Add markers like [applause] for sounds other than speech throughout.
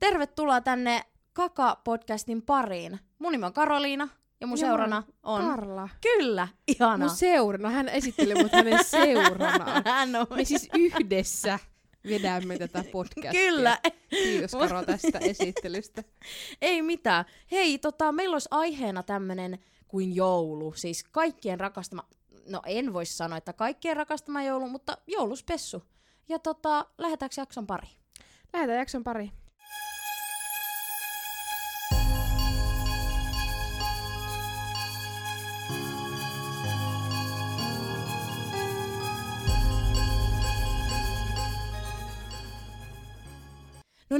Tervetuloa tänne Kaka-podcastin pariin. Mun nimi on Karoliina ja mun seurana on... Karla. Kyllä, ihanaa. Mun seurana. Hän esitteli mut hänen seuranaan. [laughs] Hän on. Me siis yhdessä vedämme tätä podcastia. Kyllä. Kiitos Karo tästä esittelystä. Ei mitään. Hei, tota, meillä olisi aiheena tämmönen kuin joulu. Siis kaikkien rakastama... No en voi sanoa, että kaikkien rakastama joulu, mutta jouluspessu. Ja tota, lähdetäänkö jakson pari? Lähetään jakson pari.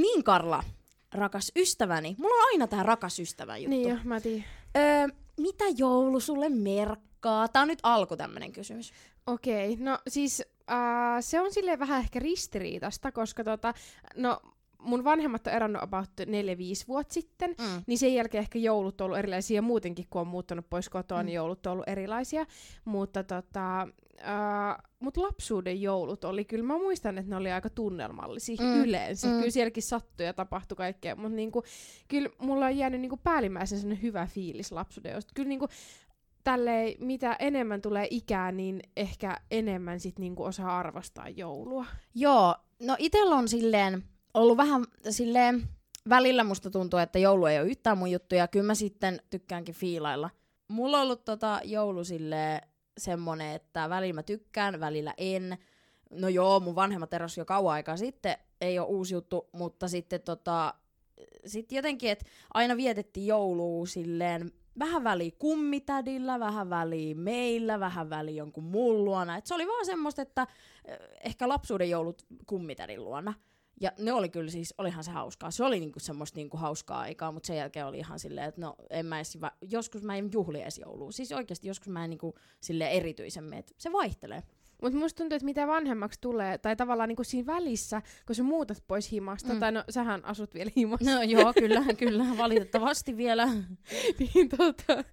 Niin, Karla, rakas ystäväni. Mulla on aina tää rakas ystävä juttu. Niin jo, mä tiedän. Öö, mitä joulu sulle merkkaa? Tää on nyt alku tämmönen kysymys. Okei, no siis äh, se on silleen vähän ehkä ristiriitasta, koska tota, no mun vanhemmat on eronnut about 4-5 vuotta sitten, Mm. niin sen jälkeen ehkä joulut on ollut erilaisia, ja muutenkin kun on muuttanut pois kotoa, Mm. niin joulut on ollut erilaisia. Mutta tota, äh, mut lapsuuden joulut oli kyllä, mä muistan, että ne oli aika tunnelmallisia Mm. yleensä. Mm. Mm. Kyllä sielläkin sattui ja tapahtui kaikkea, mutta niinku, kyllä mulla on jäänyt niinku päällimmäisen sellainen hyvä fiilis lapsuuden joulut. Kyllä niinku, tälleen, mitä enemmän tulee ikää, niin ehkä enemmän sit niinku osaa arvostaa joulua. Joo, no itellä on silleen ollut vähän silleen, välillä musta tuntuu, että joulu ei ole yhtään mun juttu, ja kyllä mä sitten tykkäänkin fiilailla. Mulla on ollut tota joulu silleen semmonen, että välillä mä tykkään, välillä en. No joo, mun vanhemmat eros jo kauan aikaa sitten, ei ole uusi juttu, mutta sitten tota, sit jotenkin, että aina vietettiin joulua silleen vähän väliä kummitädillä, vähän väliä meillä, vähän väliä jonkun muun luona. Et se oli vaan semmoista, että eh, ehkä lapsuuden joulut kummitädin luona. Ja ne oli kyllä siis, olihan se hauskaa. Se oli niinku semmoista niinku hauskaa aikaa, mutta sen jälkeen oli ihan silleen, että no en mä edes, va- joskus mä en juhli edes joulua. Siis oikeasti joskus mä en niinku silleen erityisemmin, että se vaihtelee. Mutta musta tuntuu, että mitä vanhemmaksi tulee, tai tavallaan niinku siinä välissä, kun sä muutat pois himasta, Mm. mm. tai no sähän asut vielä himassa, No joo, [laughs] kyllä, kyllä, valitettavasti vielä. niin, tota,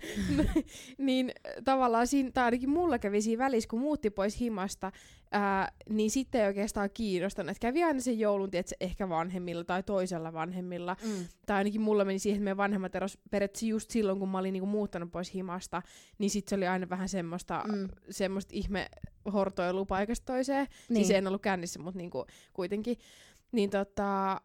[laughs] niin tavallaan siinä, tai ainakin mulla kävi siinä välissä, kun muutti pois himasta, ää, niin sitten ei oikeastaan kiinnostanut. Että kävi aina sen joulun, tiedätkö, ehkä vanhemmilla tai toisella vanhemmilla. Mm. Tai ainakin mulla meni siihen, että meidän vanhemmat eros periaatteessa just silloin, kun mä olin niinku muuttanut pois himasta, niin sitten se oli aina vähän semmoista, Mm. semmoista ihme hortoilua paikasta toiseen. Niin. Siis en ollut kännissä, mutta niinku kuitenkin. Niin tota,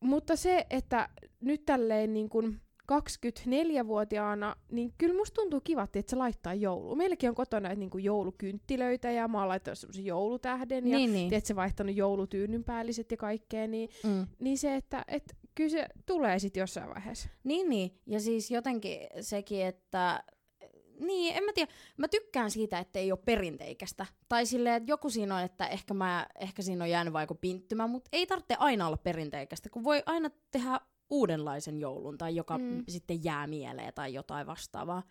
mutta se, että nyt tälleen niin kuin 24-vuotiaana, niin kyllä musta tuntuu kiva, että se laittaa joulu. Meilläkin on kotona näitä niin kuin joulukynttilöitä ja mä oon laittanut semmoisen joulutähden ja Niin, niin. se vaihtanut joulutyynyn päälliset ja kaikkea, niin, Mm. niin se, että et, kyllä se tulee sitten jossain vaiheessa. Niin, niin. Ja siis jotenkin sekin, että... Niin, en mä tiedä. Mä tykkään siitä, että ei ole perinteikästä. Tai silleen, että joku siinä on, että ehkä, mä, ehkä siinä on jäänyt vaikka pinttymä, mutta ei tarvitse aina olla perinteikästä, kun voi aina tehdä uudenlaisen joulun tai joka mm. Sitten jää mieleen tai jotain vastaavaa.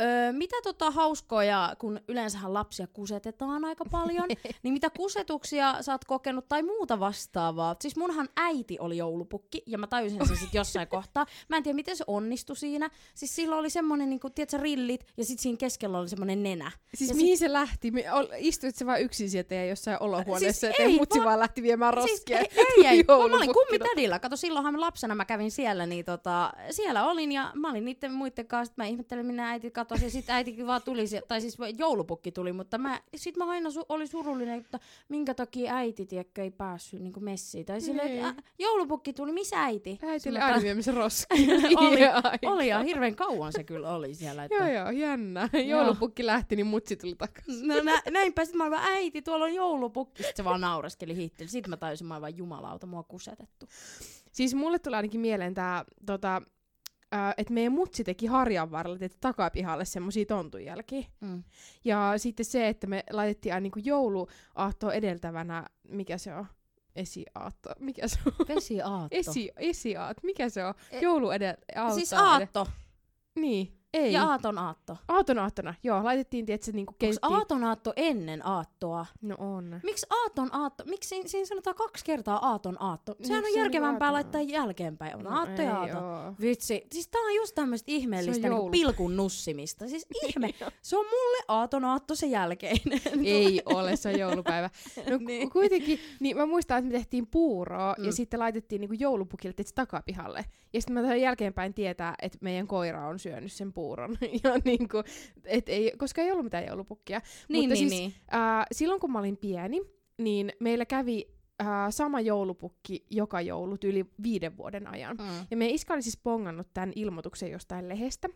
Öö, mitä tota hauskoja, kun yleensähän lapsia kusetetaan aika paljon, [laughs] niin mitä kusetuksia sä oot kokenut tai muuta vastaavaa? Siis munhan äiti oli joulupukki ja mä tajusin sen sitten jossain [laughs] kohtaa. Mä en tiedä, miten se onnistui siinä. Siis sillä oli semmonen, niinku, tiedätkö, rillit ja sitten siinä keskellä oli semmonen nenä. Siis Ja mihin se lähti? Istuit se vaan yksin sieltä ja jossain olohuoneessa Siis siis ja ei, mutsi vaan- vaan lähti viemään Siis roskia. ei, ei, ei. Mä olin kummitädillä. Kato, silloinhan lapsena mä kävin siellä, niin tota, siellä olin ja mä olin niiden muiden kanssa. Sit mä ihmettelin, minä äiti katosi ja sitten äitikin vaan tuli, tai siis joulupukki tuli, mutta mä, sit mä aina su- olin surullinen, että minkä takia äiti, tiedätkö, ei päässyt niin messiin. Tai silleen, Niin. että joulupukki tuli, missä äiti? Äitille Mä aina viemässä oli, Ja oli ja hirveän kauan se kyllä oli siellä. Että... Joo joo, jännä. Joulupukki lähti, niin mutsi tuli takaisin. No nä, näinpä sit mä olin vaan, äiti, tuolla on joulupukki. Sitten se vaan naureskeli hiitteli. Sitten mä tajusin, mä olin vaan jumalauta, mua kusetettu. Siis mulle tulee ainakin mieleen tää, tota, äh, että meidän mutsi teki harjan varrella että takapihalle semmosia tontunjälkiä. Mm. Ja sitten se, että me laitettiin aina niinku jouluaattoa edeltävänä, mikä se on? Esiaatto. Mikä se on? Vesiaatto. Esi, esiaat. Mikä se on? E- Joulu edel, aatto siis aatto. Niin. Ei. Ja aaton aatto. Aaton aattona, joo, laitettiin, tietysti, niinku Onko keittiin. aaton aatto ennen aattoa? No on. Miksi aaton aatto? Miksi siinä, siinä sanotaan kaksi kertaa aaton aatto? Sehän Miksi on se on järkevämpää aaton laittaa jälkeenpäin. On aatto ei ja aato. oo. Vitsi, siis tää on just tämmöistä ihmeellistä niinku pilkun nussimista. Siis [laughs] ihme. Se on mulle aaton aatto se jälkeinen. [laughs] Ei ole, se on joulupäivä. No Niin. niin. kuitenkin, niin mä muistan, että me tehtiin puuroa mm. Ja sitten laitettiin niinku joulupukille takapihalle. Ja sitten mä jälkeenpäin tietää, että meidän koira on syönyt sen puuron. [laughs] ja niinku, et ei, koska ei ollut mitään joulupukkia. niin, Mutta niin, siis, niin. Ää, silloin kun mä olin pieni, niin meillä kävi ää, sama joulupukki joka joulut yli viiden vuoden ajan. Mm. Ja meidän iskä oli siis pongannut tämän ilmoituksen jostain lehdestä.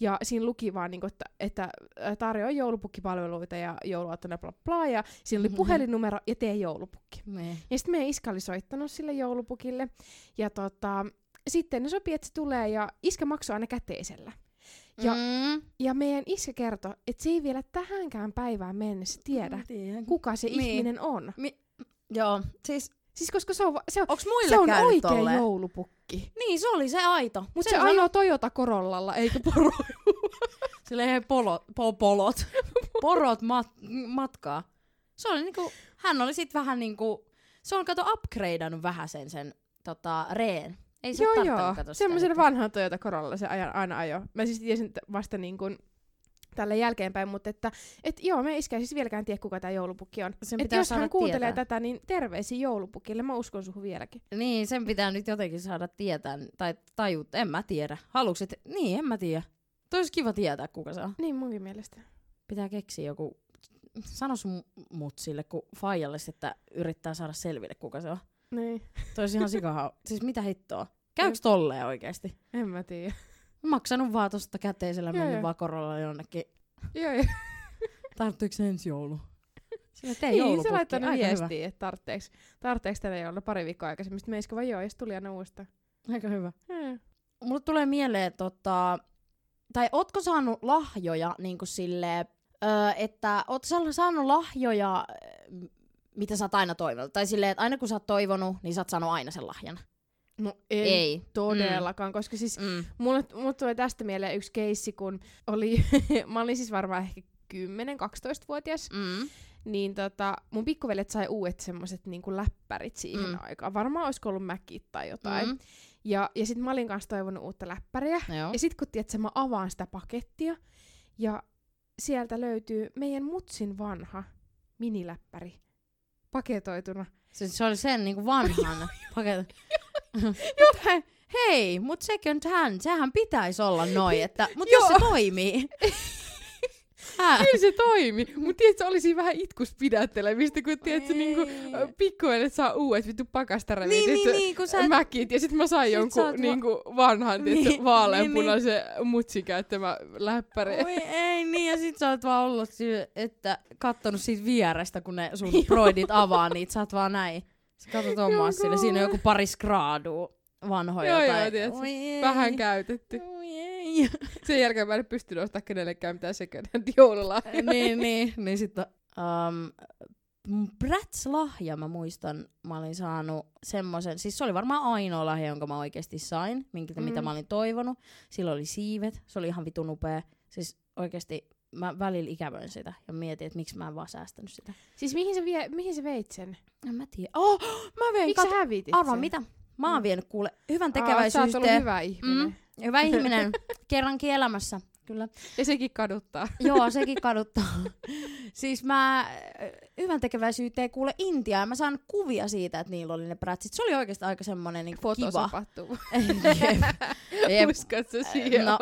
Ja siinä luki vaan, niin kuin, että, että ää, tarjoaa joulupukkipalveluita ja jouluaattona bla bla. Ja siinä oli [laughs] puhelinnumero ja tee joulupukki. Niin. Ja sitten meidän iskä oli soittanut sille joulupukille. Ja tota, sitten ne sopi, että se tulee ja iskä maksoi aina käteisellä. Ja, mm. ja meidän iskä kertoi, että se ei vielä tähänkään päivään mennessä tiedä, tiedän. kuka se Niin. ihminen on. Joo, siis Siis koska se on, se on, onks muille se on oikea tolleen? joulupukki. Niin, se oli se aito. Mutta se, se ajoo Toyota Corollalla, eikä poro. [laughs] Silleen polot, po, polot, [laughs] porot mat, matkaa. Se oli niinku, hän oli sit vähän niinku, se on kato upgradeannut vähän sen, sen tota, reen. Ei se joo, oo joo. Semmoisen vanhan Toyota Corolla se ajan, aina ajo. Mä siis tiesin vasta niin kuin tälle jälkeenpäin, mutta että et joo, me iskä siis vieläkään tiedä, kuka tämä joulupukki on. Sen Et jos hän kuuntelee tietää. tätä, niin terveisiä joulupukille. Mä uskon suhun vieläkin. Niin, sen pitää nyt jotenkin saada tietää, tai tajut, en mä tiedä. Haluuks, et, niin, en mä tiedä. Toi olisi kiva tietää, kuka se on. Niin munkin mielestä. Pitää keksiä joku, sano sun mutsille, kun faijalle, että yrittää saada selville, kuka se on. Niin, [laughs] Toi olisi ihan sikaha. siis mitä hittoa? Käyks tolleen oikeesti? en mä tiedä. Maksanut vaan tosta käteisellä, Joo, mennyt joo. vaan korolla jonnekin. joo, joo. Tarttuiko se ensi joulu? Sillä tee Niin, se hyvä. viestiä, että tarvitseeko, tarvitseeko tänne jouluna pari viikkoa aikaisemmin. Sitten meiskö vaan joo, ja sitten tuli aina uudestaan. Aika hyvä. Hmm. Mulle tulee mieleen, tota, tai ootko saanut lahjoja niin kuin silleen, öö, että oot saanut lahjoja, mitä sä oot aina toivonut? Tai silleen, että aina kun sä oot toivonut, niin sä oot saanut aina sen lahjan. No ei, Ei. todellakaan, koska siis Mm. Mulle, mulle tulee tästä mieleen yksi keissi, kun oli, [laughs] mä olin siis varmaan ehkä 10-12-vuotias, Mm. niin tota, mun pikkuveljet sai uudet semmoset niinku läppärit siihen Mm. mm. aikaan. Varmaan olisiko ollut mäkit tai jotain. Mm. Mm. Ja, ja sitten mä olin kanssa toivonut uutta läppäriä. Joo. Ja sitten kun tiedät, mä avaan sitä pakettia, ja sieltä löytyy meidän mutsin vanha miniläppäri paketoituna. Se, se oli sen niinku vanhan. [laughs] Mut he, hei, mut second hand, sehän pitäisi olla noin, että, mut jos se toimii. [laughs] Hää? Kyllä se toimi, mutta tiedätkö, oli siinä vähän itkus pidättelemistä, kun tiedätkö, niinku, pikkuvelet saa uudet vittu pakastarevit, Niin, niin, että- niin, kun sä mäkit, ja sit mä sain Sit jonkun sä oot niinku vanhan, [laughs] Niin, niin, vaaleanpunaisen niin, niin, mutsin käyttämä läppäri. Oi ei niin, ja sit sä oot vaan ollut siinä, että kattonut siitä vierestä, kun ne sun [laughs] broidit avaa niitä, sä oot vaan näin. Sä katsot omaa sille, siinä on joku pari skraadua vanhoja. Joo, joo, tai... tiedätkö, Oi ei. Vähän käytetty. Ei. [laughs] Sen jälkeen mä en pystynyt ostaa kenellekään mitään second hand joululahjaa. niin, niin, niin sitten um, Bratz-lahja mä muistan, mä olin saanut semmoisen, siis se oli varmaan ainoa lahja, jonka mä oikeasti sain, minkä, mm. mitä mä olin toivonut. Sillä oli siivet, se oli ihan vitun upea. Siis oikeasti mä välillä ikävöin sitä ja mietin, että miksi mä en vaan säästänyt sitä. Siis mihin sä, vie, mihin sä veit sen? En mä tiedä. Oh, mä vein, Miksi kat... sä hävitit arvaa sen? mitä? Mä oon vienyt kuule hyvän Aa, tekeväisyyteen. hyvä ihminen. Mm, hyvä [laughs] ihminen, kerrankin elämässä, kyllä. Ja sekin kaduttaa. [laughs] Joo, sekin kaduttaa. siis mä hyvän tekeväisyyteen kuule Intiaan. Mä saan kuvia siitä, että niillä oli ne prätsit. Se oli oikeastaan aika semmonen niin kiva. [laughs] Jep. Jep. Siihen? No,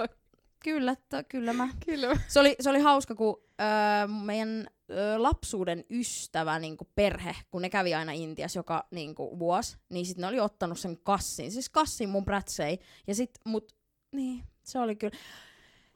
kyllä, to, kyllä mä. Kyllä. Se oli, se oli hauska, kun öö, meidän lapsuuden ystävä niin perhe, kun ne kävi aina Intiassa joka niin vuosi, niin sitten ne oli ottanut sen kassin. Siis kassin mun prätsei. Ja sit mut, niin, se oli kyllä.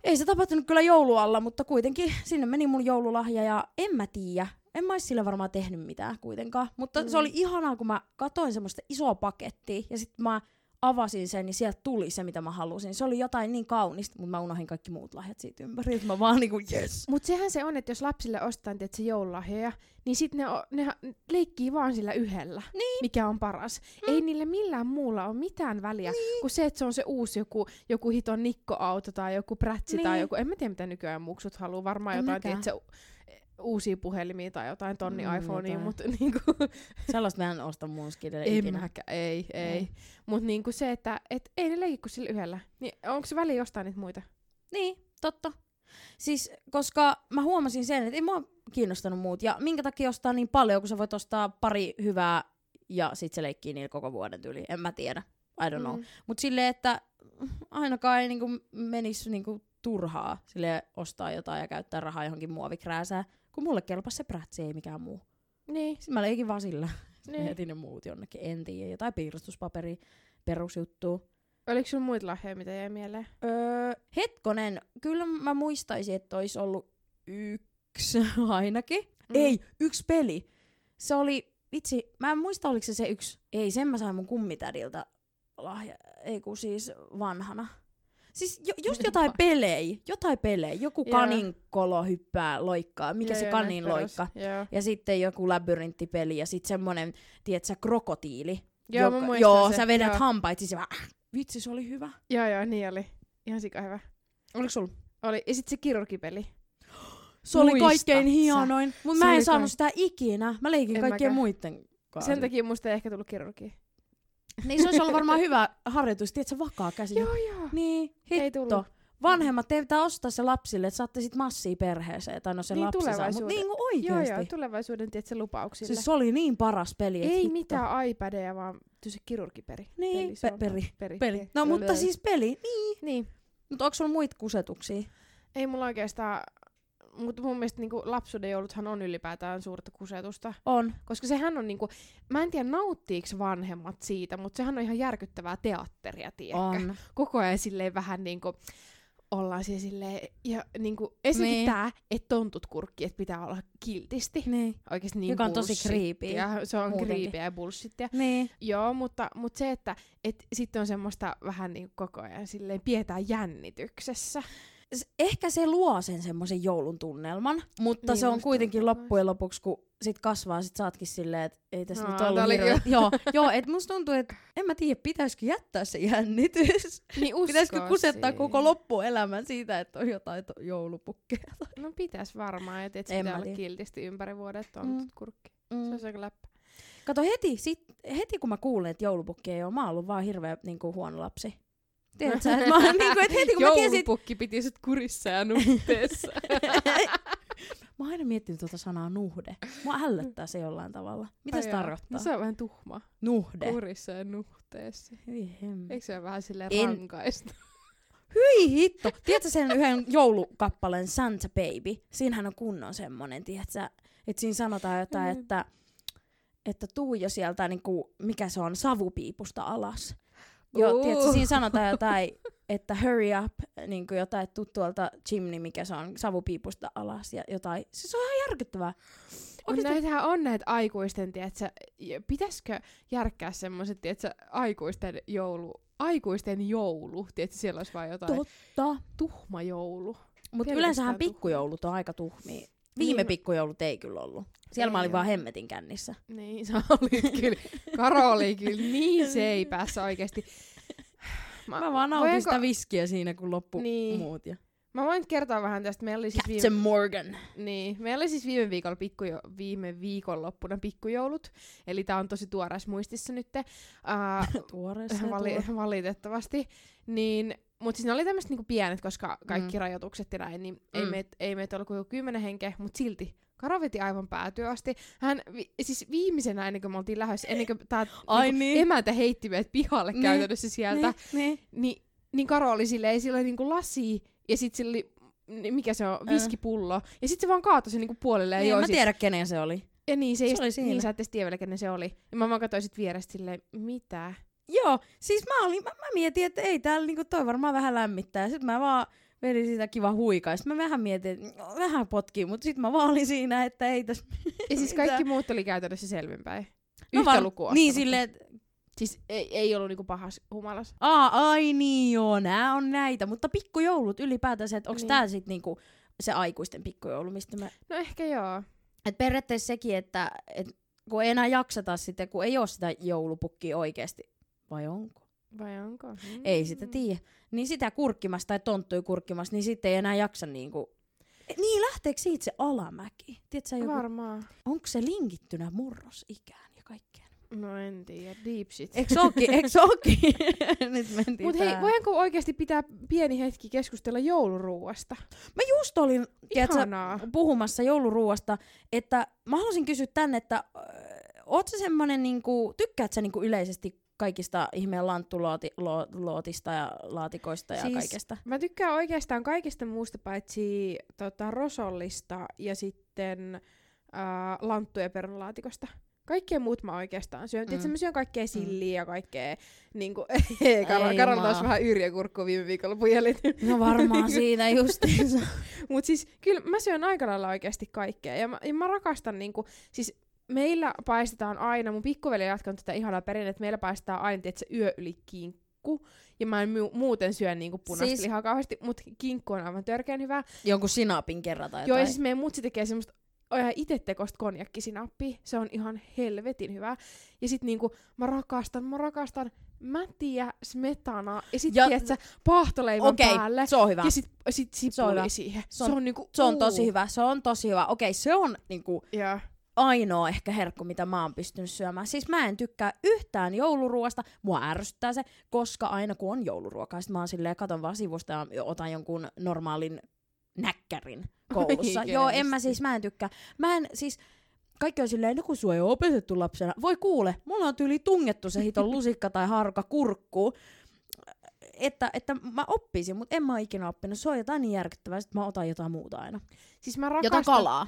Ei se tapahtunut kyllä joulualla, mutta kuitenkin sinne meni mun joululahja ja en mä tiedä. En mä sille varmaan tehnyt mitään kuitenkaan. Mutta mm. se oli ihanaa, kun mä katoin semmoista isoa pakettia ja sitten mä avasin sen, niin sieltä tuli se, mitä mä halusin. Se oli jotain niin kaunista, mutta mä unohdin kaikki muut lahjat siitä ympäri. Mä vaan niinku, yes. Mut sehän se on, että jos lapsille ostetaan tietysti joululahjoja, niin sitten ne, o- ne leikkii vaan sillä yhdellä, Niin. mikä on paras. Mm. Ei niille millään muulla ole mitään väliä, niin. kuin se, että se on se uusi joku, joku hiton nikkoauto tai joku prätsi niin. tai joku, en mä tiedä mitä nykyään muksut haluaa, varmaan En jotain, tiedätkö, uusia puhelimia tai jotain tonni Mm, iPhonea, mutta [laughs] niinku, Sellaista mä en osta mun skidelle ei ikinä. ei, ei. Ei. Mutta niinku se, että et ei ne leikki kuin sillä yhdellä. Niin onko se väliä jostain niitä muita? Niin, totta. Siis, koska mä huomasin sen, että ei mua kiinnostanut muut. Ja minkä takia ostaa niin paljon, kun sä voit ostaa pari hyvää ja sit se leikkii niillä koko vuoden tyyli. En mä tiedä. I don't know. Mm. Mut silleen, että ainakaan ei niinku menisi niinku turhaa sille ostaa jotain ja käyttää rahaa johonkin muovikrääsään, kun mulle kelpasi se prätsi, ei mikään muu. Niin, Sitten mä leikin vaan sillä. Niin. Jätin ne muut jonnekin, en tiedä. Jotain piirustuspaperia, perusjuttua. Oliko sulla muita lahjoja, mitä jäi mieleen? Öö, hetkonen, kyllä mä muistaisin, että olisi ollut yksi [laughs] ainakin. Mm. Ei, yksi peli. Se oli, vitsi, mä en muista oliko se se yksi. Ei, sen mä sain mun kummitädiltä lahja, ei kun siis vanhana. Siis jo, just jotain pelejä, jotain pelejä. Joku Joo. kaninkolo hyppää, loikkaa. Mikä Joo, se kanin loikka. Joo. Ja sitten joku labyrinttipeli ja sitten semmonen, tiedätkö, krokotiili. Joo, mä muistan joo se, sä vedät joo. hampait, siis äh, vitsi se oli hyvä. Joo, joo, niin oli. Ihan sika hyvä. Oliko sulla? Oli. Ja sit se kirurgipeli. Se oli Muista kaikkein sä. hienoin, mutta mä en oli saanut kai- sitä ikinä. Mä leikin En kaikkien mäkään. muiden kanssa. Sen takia musta ei ehkä tullut kirurgia. Niin se olisi ollut varmaan hyvä harjoitus, tiedätkö, vakaa käsi. Joo, joo. Niin, Ei hitto. tullut. Vanhemmat, pitää ostaa se lapsille, että saatte sit massia perheeseen, tai no se Niin, lapsi saa, mutta niin kuin Joo, oikeesti. joo, tulevaisuuden tietysti lupauksille. Siis se oli niin paras peli. ei hitto. mitään iPadeja, vaan se kirurgiperi. Niin, Peli, se pe- on peri. peri. Peli. No mutta siis peli, niin. Niin. Mutta onko sulla muita kusetuksia? Ei mulla oikeastaan... Mutta mun mielestä niinku lapsuuden jouluthan on ylipäätään suurta kusetusta. On. Koska sehän on niinku... Mä en tiedä nauttiiks vanhemmat siitä, mutta sehän on ihan järkyttävää teatteria, tiedätkö? On. Koko ajan silleen vähän niinku... Ollaan siellä silleen... Ja niinku... Esimerkiksi Niin. tää, että tontut kurkki, että pitää olla kiltisti. Niin. Oikeesti niin Joka on tosi creepy Se on creepyä ja bullshittia. Niin. Joo, mutta, mutta se, että et sitten on semmoista vähän niin koko ajan silleen pidetään jännityksessä. Ehkä se luo sen semmoisen joulun tunnelman, mutta Niin, se on kuitenkin loppujen lopuksi, kun sit kasvaa, sit saatkin silleen, että ei tässä Aa, nyt ollut oli hirveä... joo, [laughs] joo, et musta tuntuu, että en mä tiedä, pitäisikö jättää se jännitys. Niin [laughs] Pitäisikö kusettaa siihen. koko loppuelämän siitä, että on jotain to- joulupukkeja? [laughs] No pitäis varmaan, että et En pitää olla tiedä. kiltisti ympäri vuodet on Mm. mm. kurkki. Se Mm. on se läppä. Kato heti, sit, heti kun mä kuulen, että joulupukki ei ole, mä oon ollut vaan hirveä niin kuin, huono lapsi. Tiedätkö, että mä, [laughs] niin kuin, että heti kun mä tiesin, Joulupukki piti sut kurissa ja nuhteessa. [laughs] mä oon aina miettinyt tuota sanaa nuhde. Mua ällöttää se jollain tavalla. Mitä se tarkoittaa? No se on vähän tuhma. Nuhde. Kurissa ja nuhteessa. Hyi hemmet. Eikö se ole vähän silleen En- rankaista? [laughs] Hyi hitto! Tiedätkö sen yhden joulukappaleen Santa Baby? Siinähän on kunnon semmonen, tiedätkö? Että siinä sanotaan jotain, Mm. että, että tuu jo sieltä, niinku, mikä se on, savupiipusta alas. Joo, Uh. tiedätkö, siinä sanotaan jotain, että hurry up, niin kuin jotain, että tuu tuolta chimney, mikä se on, savupiipusta alas ja jotain. Se, se on ihan järkyttävää. Mut Oikeesti- näitähän on näitä aikuisten, tiedätkö, pitäisikö järkkää semmoiset, tiedätkö, aikuisten joulu, aikuisten joulu, tiedätkö, siellä olisi vaan jotain Totta. tuhma joulu. Mutta yleensähän pikkujoulut on aika tuhmia. Viime Niin. pikkujoulut ei kyllä ollut. Siellä Ei mä olin oo. vaan hemmetin kännissä. Niin, sä olit kyllä, Karo oli kyllä niin seipässä oikeesti. Mä vaan nautin voinko- sitä viskiä siinä, kun loppu Niin. muut. Ja... Mä voin kertoa vähän tästä. Meillä oli siis Captain viime, Morgan. niin, meillä oli siis viime viikolla pikkujo, viime viikonloppuna pikkujoulut. Eli tää on tosi tuoreessa muistissa nyt. Uh, [laughs] Tuoreessa vali, tuore. valitettavasti. Niin, mutta siis ne oli tämmöiset niinku pienet, koska kaikki Mm. rajoitukset ja näin, niin ei Mm. meitä ei meitä ollut kuin kymmenen henkeä, mutta silti Karo veti aivan päätyä asti. Hän, vi, siis viimeisenä ennen kuin me oltiin lähdössä, ennen kuin tää Ai niinku niin. emäntä heitti meidät pihalle Niin. käytännössä sieltä, Niin, niin. niin, niin Karo oli silleen, sillä oli niinku lasi, ja sit sillä oli, ni- mikä se on, Äh. viskipullo, ja sit se vaan kaatoi sen niinku puolelle ja niin joi mä sit- tiedä, kenen se oli. Ja niin, se, Se just, oli siinä. niin sä et tiedä vielä, kenen se oli. Ja mä vaan katsoin sit vierestä silleen, mitä? Joo, siis mä, olin, mä, mä mietin, että ei täällä niinku toi varmaan vähän lämmittää. Sitten mä vaan vedin sitä kiva huikaa. Sitten mä vähän mietin, että no, vähän potkii, mutta sitten mä vaan olin siinä, että ei tässä Ja siis kaikki muut oli käytännössä selvinpäin. No Yhtä var- lukua. Niin silleen, että Siis ei, ei ollut niinku pahas humalas. Aa, ai niin joo, nää on näitä. Mutta pikkujoulut ylipäätänsä, että onko Niin. tää sit niinku se aikuisten pikkujoulu, mistä mä... No ehkä joo. Et periaatteessa sekin, että et, kun ei enää jakseta sitten, kun ei ole sitä joulupukkia oikeasti. Vai onko? Vai onko? Mm. Ei sitä tiedä. Niin sitä kurkkimasta tai tonttui kurkkimasta, niin sitten ei enää jaksa niinku... E, Niin, lähteekö siitä se alamäki? Tiedätkö, joku... Varmaan. onko se linkittynä murrosikään ja kaikkeen? No en tiedä. Deep shit. Eikö ookin? Eikö? [laughs] Nyt mentiin Mut hei, voidaanko oikeasti pitää pieni hetki keskustella jouluruuasta? Mä just olin tiedätkö, puhumassa jouluruuasta, että mä haluaisin kysyä tänne, että ö, oot sä semmonen, niinku, tykkäät sä niinku yleisesti kaikista ihmeen lanttulootista ja laatikoista ja Siis- kaikesta? Mä tykkään oikeastaan kaikesta muusta paitsi tota, rosollista ja sitten äh, lanttu- ja perunalaatikosta. Kaikkea muut mä oikeastaan syön. Mm. Mm. mä syön kaikkea silliä ja kaikkea, niinku, [laughs] Ei Karol taas vähän yrjäkurkkua viime viikolla pujelit. No varmaan [laughs] siitä justiinsa. Mut siis kyllä mä syön aika lailla oikeasti kaikkea. Ja mä, ja mä rakastan niinku, siis meillä paistetaan aina, mun pikkuveli on jatkanut tätä ihanaa perinnettä, että meillä paistetaan aina, että se yö yli kinkku. Ja mä en mu- muuten syö niinku punaista siis... Lihaa kauheasti, mutta kinkku on aivan törkeän hyvä. Jonkun sinapin kerran tai Joo, jotain. ja siis meidän mutsi tekee semmoista ihan itse tekosta konjakkisinappia. Se on ihan helvetin hyvä. Ja sit niinku, mä rakastan, mä rakastan mätiä, smetanaa ja sit Ja- tiedätkö, paahtoleivän Okei, päälle. se on hyvä. Ja sit, sit Se on hyvä. sipuli siihen. Se on- niinku, Se on tosi hyvä, se on tosi hyvä. Okei, se on niinku Joo. Ainoa ehkä herkku, mitä mä oon pystynyt syömään. Siis mä en tykkää yhtään jouluruoasta, mua ärsyttää se, koska aina kun on jouluruokaa, sit mä oon silleen, katon vaan sivusta ja otan jonkun normaalin näkkärin koulussa. Oikeesti. Joo, en mä siis, mä en tykkää. Mä en siis, kaikki on silleen, no kun sua ei ole opetettu lapsena. Voi kuule, mulla on tyyli tungettu se hiton [laughs] lusikka tai haruka kurkkuun. Että, että mä oppisin, mutta en mä ikinä oppinut. Se on jotain niin järkyttävää, sit mä otan jotain muuta aina. Siis mä Jotain rakastan... kalaa.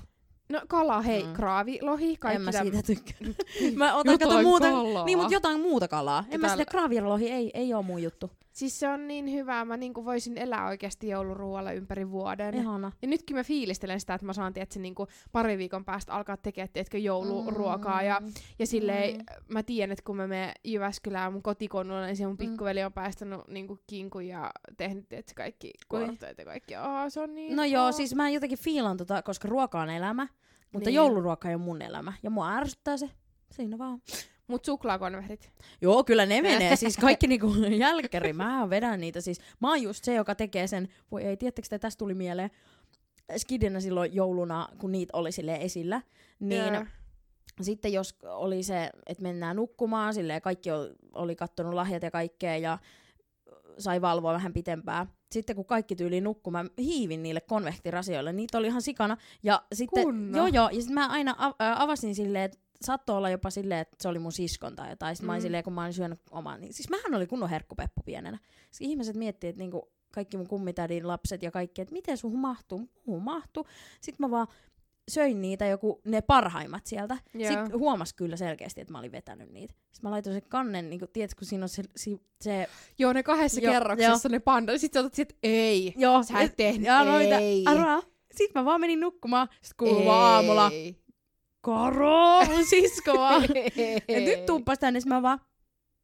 No kala, hei, Mm. mm. kraavi, lohi, kaikki en mä siitä tykkää. [laughs] mä otan kato Jotain muuta, kalaa. niin, mutta jotain muuta kalaa. En mä Jotain- sitä kraavialohi, ei, ei oo mun juttu. Siis se on niin hyvää, mä niinku voisin elää oikeasti jouluruoalla ympäri vuoden. Ihana. Ja nytkin mä fiilistelen sitä, että mä saan tietysti niinku pari viikon päästä alkaa tekemään tietkö, jouluruokaa. Ja, Mm. ja silleen, Mm. mä tiedän, että kun mä menen Jyväskylään mun kotikonnulla, niin se mun Mm. pikkuveli on päästänyt niinku kinkun ja tehnyt tietysti kaikki Kui? kuorotteet ja kaikki. Oh, se on niin No joo, siis mä jotenkin fiilan tota, koska ruoka on elämä, mutta Niin. jouluruoka ei ole mun elämä. Ja mua ärsyttää se. Siinä vaan. Mut suklaakonvehdit. Joo, kyllä ne menee. Siis kaikki niinku [laughs] jälkkäri. Mä vedän niitä. Siis mä oon just se, joka tekee sen. Voi ei, tiedättekö te, tästä tuli mieleen. Skidinä silloin jouluna, kun niitä oli sille esillä. Niin sitten jos oli se, että mennään nukkumaan, silleen kaikki oli, kattonut lahjat ja kaikkea ja sai valvoa vähän pitempään. Sitten kun kaikki tyyli nukkumaan, hiivin niille konvehtirasioille, niitä oli ihan sikana. Ja sitten, Kunno. joo joo, ja sitten mä aina av- avasin silleen, että saattoi olla jopa silleen, että se oli mun siskon tai jotain. Sitten mm. mä olin Mm. silleen, kun mä olin syönyt oman. Niin, siis mähän oli kunnon herkkupeppu pienenä. Siis ihmiset miettii, että niinku kaikki mun kummitädin lapset ja kaikki, että miten sun mahtuu? Muuhun mahtuu. Sitten mä vaan söin niitä joku, ne parhaimmat sieltä. Joo. Sitten huomas kyllä selkeästi, että mä olin vetänyt niitä. Sitten mä laitoin sen kannen, niin kun, tiedätkö, kun siinä on se, se, se Joo, ne kahdessa Joo, kerroksessa ne panda. Sitten sä otat sit, ei. joo, Sä et tehnyt, ja noita, ei. Sitten mä vaan menin nukkumaan. Sitten kuuluu aamulla, Karo, mun sisko vaan. ja nyt tuuppas tänne, sitten mä vaan,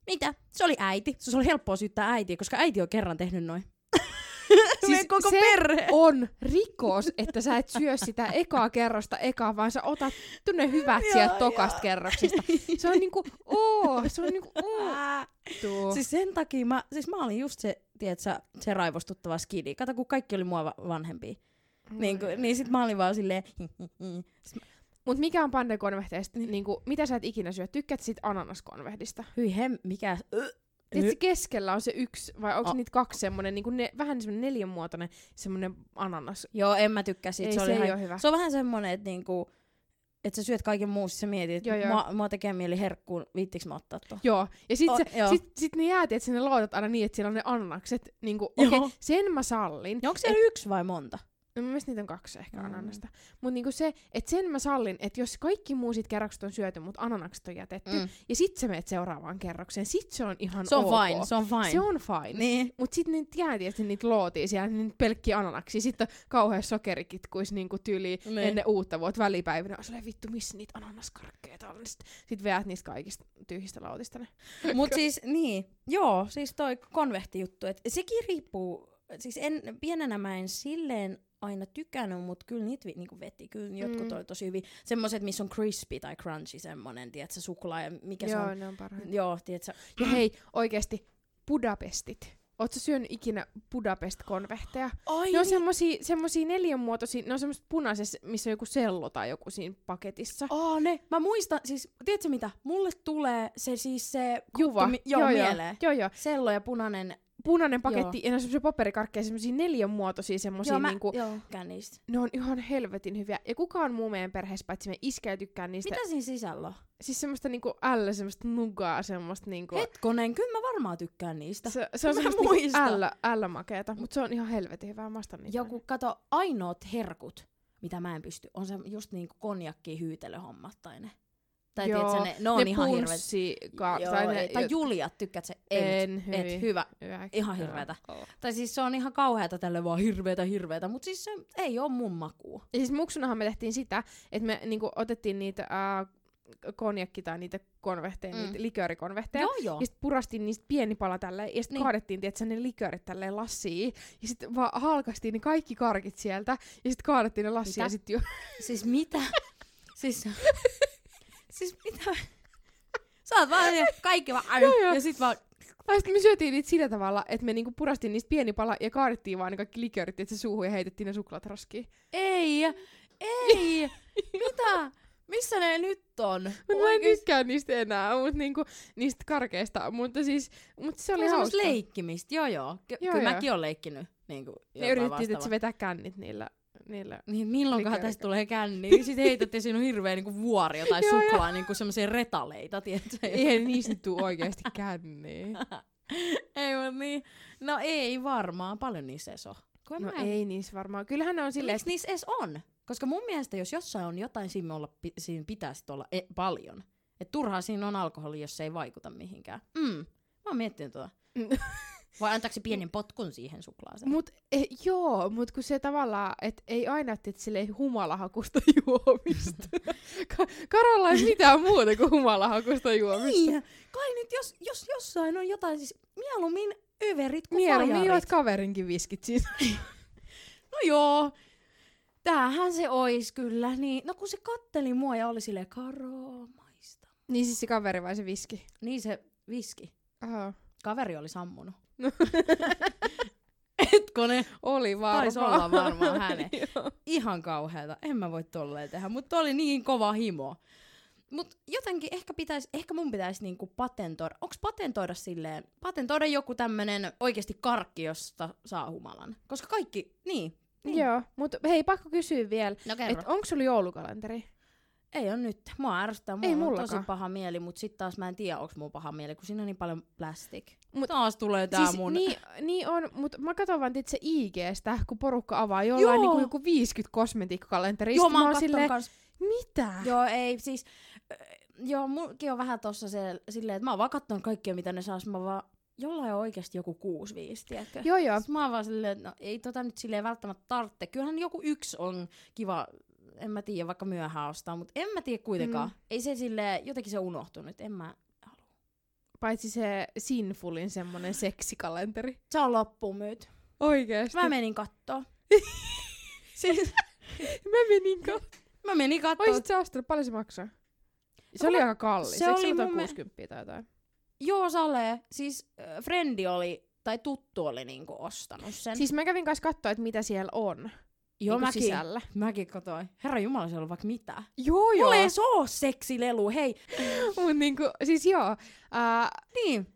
mitä? Se oli äiti. Se oli helppoa syyttää äitiä, koska äiti on kerran tehnyt noin. [laughs] Siis koko se perhe. on rikos, että sä et syö sitä ekaa kerrosta ekaa, vaan sä otat tunne hyvät sieltä tokasta kerroksesta. Se on niinku, oo, se on niinku, oo. Siis sen takia mä, siis mä olin just se, tiedätkö, se raivostuttava skidi. Kato, kun kaikki oli mua va- vanhempia. Niin, kuin, niin sit mä olin vaan silleen... Mut mikä on pandekonvehteista? Niinku, mitä sä et ikinä syö? Tykkäät sit ananaskonvehdista? Hyi hem, mikä... Tiedätkö, keskellä on se yksi, vai onko A- niitä kaksi semmonen, niinku ne, vähän semmonen neljänmuotoinen semmonen ananas? Joo, en mä tykkää siitä. Ei, se, se oli ei ihan, oo hyvä. Se on vähän semmonen, että niinku, että sä syöt kaiken muun, siis sä mietit, että mua, mua tekee mieli herkkuun, viittiks mä ottaa tuon? Joo, ja sit, O- se, joo. sit, sit ne jääti, että sinne lootat aina niin, että siellä on ne annakset. Niinku, Joo. okei, okay, sen mä sallin. Ja onko siellä yksi vai monta? No, mun mielestä niitä on kaksi ehkä Mm. ananasta. Mutta niinku se, että sen mä sallin, että jos kaikki muu sit kerrokset on syöty, mutta ananakset on jätetty, mm. ja sit sä menet seuraavaan kerrokseen, sit se on ihan Se on ok. fine, se on fine. Se on fine. Niin. Mut sit niitä jää tietysti niitä lootia siellä, niitä pelkkiä ananaksia. Sitten on kauhean sokerikitkuis niinku tyyli Niin. ennen uutta vuotta välipäivinä. On silleen, vittu, missä niitä ananaskarkkeita on. Sitten sit veät niistä kaikista tyhjistä lautista ne. [laughs] Mut siis, niin, joo, siis toi konvehtijuttu, että sekin riippuu, siis en, pienenä mä en silleen aina tykännyt, mutta kyllä niitä vi, niinku veti, kyllä jotkut Mm. oli tosi hyvin. Semmoset, missä on crispy tai crunchy semmonen, tiedätkö, suklaa ja mikä se Joo, on. ne on parhaita. Joo, tiedätkö, Ja hei, oikeesti, Budapestit. Sä syönyt ikinä Budapest-konvehteja? Ai Ne on semmosia, semmosia neljänmuotoisia, ne on semmoset punaisessa, missä on joku sello tai joku siinä paketissa. Aa, ne. Mä muistan, siis, tiedätkö mitä? Mulle tulee se siis se Juva. mi- joo, joo, mieleen. joo, joo. Sello ja punainen. Punainen paketti, joo. ja ne on semmosia paperikarkkeja, semmosia neljänmuotoisia semmosia Joo, mä, niinku, joo, niistä. ne on ihan helvetin hyviä. Ja kukaan muu meidän perheessä, paitsi me iskä tykkää niistä. Mitä siinä sisällä on? Siis semmoista niinku ällä, semmoista nugaa, semmoista niinku... Hetkonen, kyllä mä varmaan tykkään niistä. Se, se on Mä semmoista niinku ällä, ällä makeeta, mutta se on ihan helvetin hyvää. Mä niitä. Joku, kato, ainoat herkut, mitä mä en pysty, on se just niinku konjakki hyytelöhommat tai ne. Tai Joo, tiedätkö, ne, ne on ne ihan punssi, ka- Joo, tai, ne, tai Juliat, tykkäät se? En, hyvin. Et, hyvä. Hyvä. Ihan hirveetä. Oo. Tai siis se on ihan kauheata tälle vaan hirveetä hirveetä, mutta siis se ei ole mun makua. Ja siis muksunahan me tehtiin sitä, että me niinku otettiin niitä äh, konjakki tai niitä konvehteja, Mm. niitä liköörikonvehteja. Joo, joo. Ja sitten purastiin niistä pieni pala tälleen, ja sitten Niin. kaadettiin tietysti, ne liköörit tälleen lassiin. Ja sitten vaan halkastiin ne kaikki karkit sieltä, ja sitten kaadettiin ne lassiin, Mitä? ja sitten jo... Siis mitä? [laughs] siis, [laughs] siis mitä? Sä oot vaan kaikki vaan, Joo, joo. ja sit vaan, Tai sitten me syötiin niitä sillä tavalla, että me niinku purastiin niistä pieni pala, ja kaadettiin vaan ne kaikki liköörit, että se suuhun, ja heitettiin ne suklaat roskiin. ei, ei, [laughs] mitä? Missä ne nyt on? Mut mä en tykkää niistä enää, mut niinku, niistä karkeista, mutta siis, mutta se oli hauska. leikkimistä, joo joo. Ky- Joo, kyllä joo. mäkin olen leikkinyt. Niin kuin, Ne yritettiin, että se vetää kännit niillä, niillä Niin milloinkohan likööri- tästä tulee känni? Sitten heitätte siinä on hirveä niinku vuori jotain Joo, [laughs] joo. suklaa, niinku semmoisia retaleita, tiedätkö? [laughs] Eihän niistä tuu oikeesti känniä. [laughs] ei, mut niin. No ei varmaan. Paljon niissä edes on. Kun No en- ei niissä varmaan. Kyllähän ne on silleen, Miksi niissä edes on? Koska mun mielestä jos jossain on jotain, siinä, olla, siinä pitäisi olla e- paljon. Et turhaa siinä on alkoholi, jos se ei vaikuta mihinkään. Mm. Mä oon miettinyt tuota. Vai antaako se pienen potkun siihen suklaaseen? Mut eh, joo, mut kun se tavallaan, et ei aina että silleen humalahakusta [laughs] juomista. Ka- Karolla ei mitään muuta kuin humalahakusta juomista. Niin, kai nyt jos, jos jossain on jotain, siis mieluummin överit kuin Mieluummin juot kaverinkin viskit siitä. [laughs] No joo, tämähän se ois kyllä. Niin, no kun se katteli mua ja oli silleen, Karo, maista. niin siis se kaveri vai se viski? Niin se viski. Aha. Kaveri oli sammunut. Etko ne? Oli varmaan. Taisi olla varmaan [laughs] hänen. Ihan kauheata. En mä voi tolleen tehdä, mutta oli niin kova himo. Mut jotenkin ehkä, pitäis, ehkä mun pitäisi niinku patentoida. Onks patentoida silleen, patentoida joku tämmönen oikeasti karkki, josta saa humalan? Koska kaikki, niin. niin. Joo, mut hei, pakko kysyä vielä, No että onko sulla joulukalenteri? Ei on nyt. Mua ärsyttää. Mulla Ei on mullakaan. tosi paha mieli, mutta sitten taas mä en tiedä, onko mulla paha mieli, kun siinä on niin paljon plastic. Mut- taas tulee tää siis mun... niin, niin on, mutta mä katson vaan se IGstä, kun porukka avaa jollain Joo. niinku joku 50 kosmetiikkakalenteria. Joo, Sitten mä oon silleen... kans... mitä? Joo, ei, siis... Joo, mulkin on vähän tossa se, silleen, että mä oon vaan kattonut kaikkea, mitä ne saa, sit mä vaan... Jollain on oikeasti joku 6 5 tiedätkö? Joo, joo. Sit mä oon vaan silleen, että no, ei tota nyt silleen välttämättä tarvitse. Kyllähän joku yksi on kiva, en mä tiedä, vaikka myöhään ostaa, mutta en mä tiedä kuitenkaan. Mm. Ei se silleen, jotenkin se unohtunut, en mä halua. Paitsi se Sinfulin semmonen seksikalenteri. Se on loppuun myyty. Oikeesti. Mä menin kattoo. [laughs] siis, mä menin ka- mä menin kattoo. Oisit sä ostanut, paljon se maksaa? Se No oli mä- aika kallis. se Eikö oli mun me- 60 tai jotain? Joo, Sale. Siis äh, frendi oli, tai tuttu oli niinku ostanut sen. Siis mä kävin kanssa katsoa, että mitä siellä on. Joo, niinku mäkin, sisällä. mäkin katsoin. Herra Jumala, siellä on vaikka mitä. Joo, joo. Mulla ei edes oo seksilelu, hei. [laughs] Mut niinku, siis joo. Ää, Niin.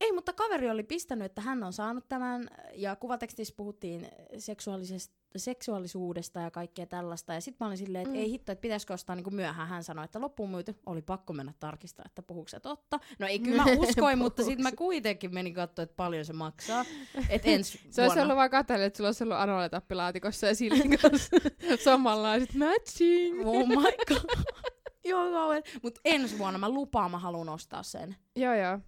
ei, mutta kaveri oli pistänyt, että hän on saanut tämän, ja kuvatekstissä puhuttiin seksuaalisesta seksuaalisuudesta ja kaikkea tällaista. Ja sitten mä olin silleen, että mm. ei hitto, että pitäisikö ostaa niin kuin myöhään. Hän sanoi, että loppuun myyty. Oli pakko mennä tarkistaa, että puhuuko se totta. No ei kyllä mä [laughs] uskoin, mutta sitten mä kuitenkin menin katsoa, että paljon se maksaa. [laughs] Et ensi se olisi ollut vaan katsella, että sulla olisi ollut anoletappilaatikossa ja sillin kanssa [laughs] samanlaiset matching. Oh my god. joo, mutta ensi vuonna mä lupaan, mä haluan ostaa sen. Joo, joo.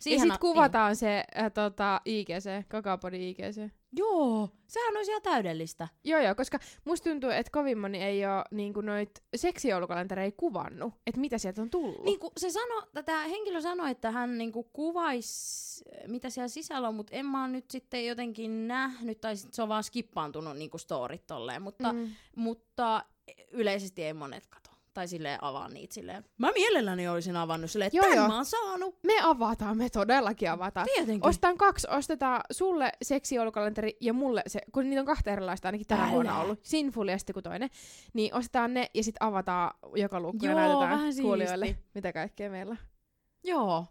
Siihen ja sitten kuvataan niin. se äh, tota, IGC, Kakaopodin IGC. Joo, sehän olisi ihan täydellistä. Joo, joo, koska musta tuntuu, että kovin moni ei ole niin noit seksijoulukalentereita kuvannut, että mitä sieltä on tullut. Niin se sano, tämä henkilö sanoi, että hän niin kuvaisi, mitä siellä sisällä on, mutta en mä nyt sitten jotenkin nähnyt, tai sit se on vaan skippaantunut niin storit tolleen, mutta, mm. mutta yleisesti ei monet katso tai silleen avaa niitä silleen. Mä mielelläni olisin avannut silleen, että joo, joo. mä oon saanut. Me avataan, me todellakin avataan. Tietenkin. Ostan kaksi, ostetaan sulle seksijoulukalenteri ja mulle se, kun niitä on kahta erilaista ainakin tänä vuonna ollut. Sinful ja sitten toinen. Niin ostetaan ne ja sitten avataan joka lukko ja näytetään kuulijoille, mitä kaikkea meillä Joo.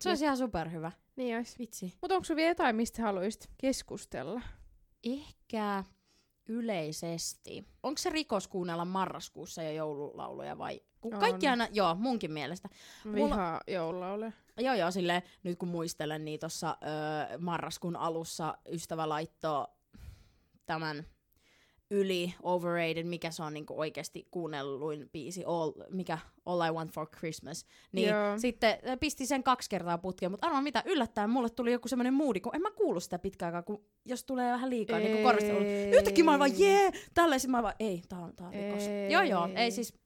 Se olisi ihan superhyvä. Niin olisi. Vitsi. Mutta onko vielä jotain, mistä haluaisit keskustella? Ehkä yleisesti. Onko se rikos kuunnella marraskuussa jo joululauluja vai? Kun kaikki aina, joo, munkin mielestä. Vihaa Mulla... joululauluja. Joo, joo, sille nyt kun muistelen, niin tuossa marraskuun alussa ystävä laittoi tämän yli overrated, mikä se on niinku oikeasti kuunnelluin biisi, all, mikä All I Want for Christmas. Niin Joo. sitten pisti sen kaksi kertaa putkeen, mutta arvaa mitä, yllättäen mulle tuli joku semmoinen moodi, kun en mä kuulu sitä pitkään aikaa, kun jos tulee vähän liikaa niin korvista. Yhtäkkiä mä oon vaan, jee, tällaisin mä vaan, ei, tää on, tää on rikos. Joo joo, ei siis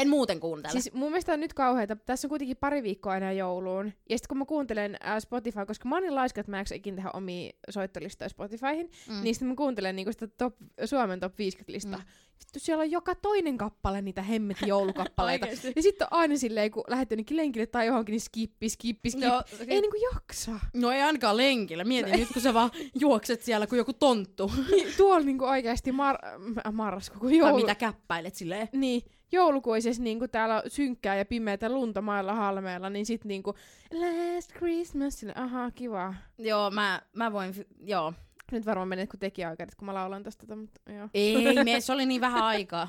en muuten kuuntele. Siis mun mielestä on nyt kauheita. Tässä on kuitenkin pari viikkoa aina jouluun. Ja sitten kun mä kuuntelen äh, Spotify, koska mä oon niin laiska, että mä en ikinä tehdä omia soittolistoja Spotifyhin, mm. niin sitten mä kuuntelen niinku sitä top, Suomen top 50 listaa. Mm. Vittu, siellä on joka toinen kappale niitä hemmet joulukappaleita. [laughs] ja sitten on aina silleen, kun lähdet jonnekin lenkille tai johonkin, niin skippi, skippi, skippi. No, okay. Ei niinku jaksa. No ei ainakaan lenkillä. Mietin nyt, kun sä vaan juokset siellä kuin joku tonttu. niin, tuolla niinku oikeasti mar- äh, marrasku, kun joulu... Tai mitä käppäilet silleen. Niin joulukuisessa niinku täällä synkkää ja pimeätä lunta mailla halmeella, niin sit niinku Last Christmas, sille, aha, kiva. Joo, mä, mä voin, joo. Nyt varmaan menet kun tekijäoikeudet, kun mä laulan tästä, tota, mutta joo. Ei, me, [laughs] se oli niin vähän aikaa.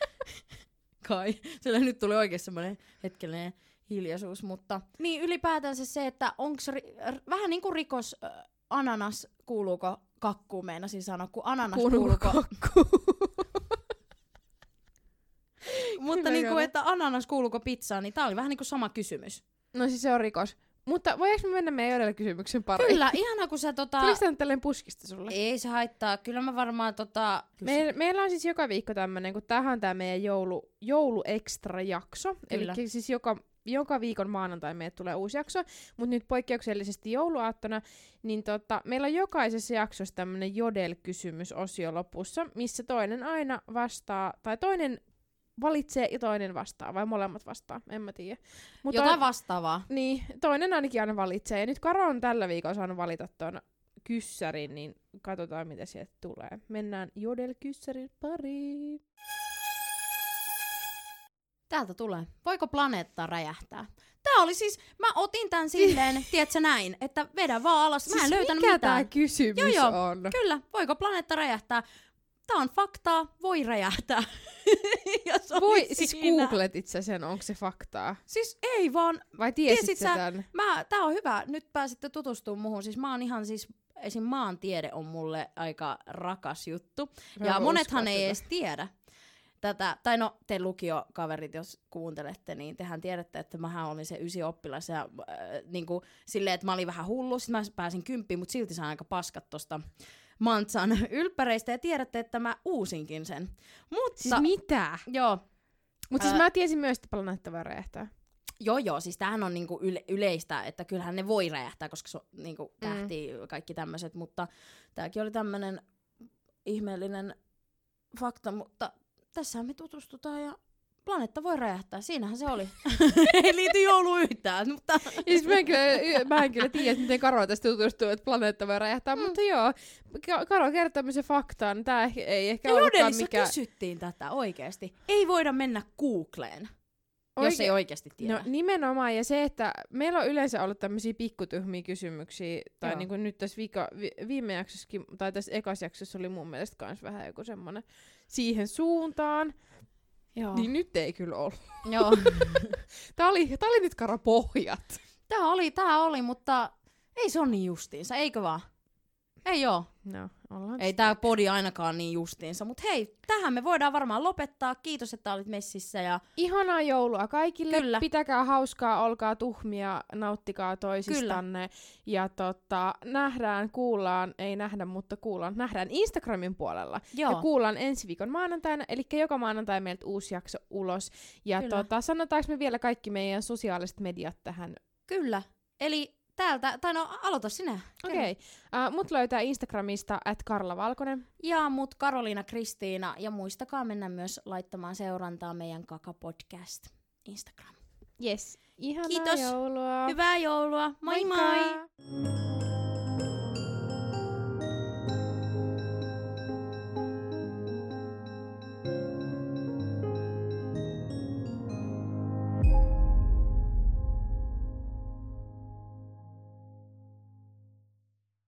[laughs] Kai. Sillä nyt tuli oikein semmoinen hetkellinen hiljaisuus, mutta niin ylipäätänsä se, että onko ri- r- vähän niin kuin rikos äh, ananas, kuuluuko kakkuun meinasin sanoa, kun ananas kuuluuko... kuuluuko Mutta niinku, että ananas kuuluuko pizzaan, niin tää oli vähän niinku sama kysymys. No siis se on rikos. Mutta voidaanko me mennä meidän edellä kysymyksen pariin? Kyllä, ihana kun sä tota... Tuliko tälleen puskista sulle? Ei se haittaa. Kyllä mä varmaan tota... Me, meillä on siis joka viikko tämmönen, kun tämähän on tää meidän joulu, joulu extra jakso. Eli siis joka, joka viikon maanantai meille tulee uusi jakso, mutta nyt poikkeuksellisesti jouluaattona, niin tota, meillä on jokaisessa jaksossa tämmönen jodel-kysymysosio lopussa, missä toinen aina vastaa, tai toinen valitsee ja toinen vastaa, vai molemmat vastaa, en mä tiedä. Mutta Jotain on, vastaavaa. Niin, toinen ainakin aina valitsee. Ja nyt Karo on tällä viikolla saanut valita tuon kyssärin, niin katsotaan mitä sieltä tulee. Mennään Jodel-kyssärin pariin. Täältä tulee. Voiko planeetta räjähtää? Tää oli siis, mä otin tän silleen, [laughs] tiedätkö näin, että vedä vaan alas. Mä en siis löytänyt mikä mitään. tää kysymys joo, joo, on? Kyllä, voiko planeetta räjähtää? Tää on faktaa, voi räjähtää. [laughs] voi, siis googletit sä sen, onko se faktaa? Siis ei vaan. Vai tiesit sä tämän? Mä, tää on hyvä, nyt pääsitte tutustumaan muhun. Siis mä oon ihan siis, esim. maantiede on mulle aika rakas juttu. Mä ja monethan ei edes tiedä tätä, tai no te lukiokaverit, jos kuuntelette, niin tehän tiedätte, että mä olin se ysi oppilas ja äh, niin kuin, silleen, että mä olin vähän hullu, sitten mä pääsin kymppiin, mutta silti sain aika paskat tosta Mantsan [laughs] ylppäreistä ja tiedätte, että mä uusinkin sen. Mutta, siis mitä? Joo. Mutta siis mä tiesin myös, että planeetta voi räjähtää. Joo, joo, siis tämähän on niinku yle- yleistä, että kyllähän ne voi räjähtää, koska se on niinku tähti, mm. kaikki tämmöiset, mutta tämäkin oli tämmöinen ihmeellinen fakta, mutta tässä me tutustutaan ja planeetta voi räjähtää, siinähän se oli. [laughs] Ei liity joulu yhtään, mutta... siis mä, en kyllä, mä en kyllä tiedä, miten Karo tästä tutustuu, että planeetta voi räjähtää, mm. mutta joo, Karo kertoo tämmöisen faktaan, tää ei ehkä ja ollutkaan mikä... kysyttiin tätä oikeesti. Ei voida mennä Googleen. jos Oike- ei oikeasti tiedä. No nimenomaan, ja se, että meillä on yleensä ollut tämmöisiä pikkutyhmiä kysymyksiä, tai Joo. niin kuin nyt tässä viika, vi, viime jaksossakin, tai tässä ekas jaksossa oli mun mielestä kans vähän joku semmonen siihen suuntaan, Joo. niin nyt ei kyllä ollut. Joo. [laughs] Tää oli, tää oli nyt kara pohjat. tää oli, tää oli, mutta ei se on niin justiinsa, eikö vaan? Ei oo. No, ollaan Ei tää podi ainakaan niin justiinsa. Mut hei, tähän me voidaan varmaan lopettaa. Kiitos, että olit messissä. Ja Ihanaa joulua kaikille. Kyllä. Pitäkää hauskaa, olkaa tuhmia, nauttikaa toisistanne. Ja tota, nähdään, kuullaan, ei nähdä, mutta kuullaan, nähdään Instagramin puolella. joo, Ja kuullaan ensi viikon maanantaina, eli joka maanantai meiltä uusi jakso ulos. Ja Kyllä. tota, sanotaanko me vielä kaikki meidän sosiaaliset mediat tähän? kyllä. Eli täältä, tai no aloita sinä. Okei. Okay. Uh, mut löytää Instagramista at Karla Valkonen. Ja mut Karoliina Kristiina. Ja muistakaa mennä myös laittamaan seurantaa meidän Kaka Podcast Instagram. Yes. Ihanaa Kiitos. joulua. Hyvää joulua. Moi Moikka! moi!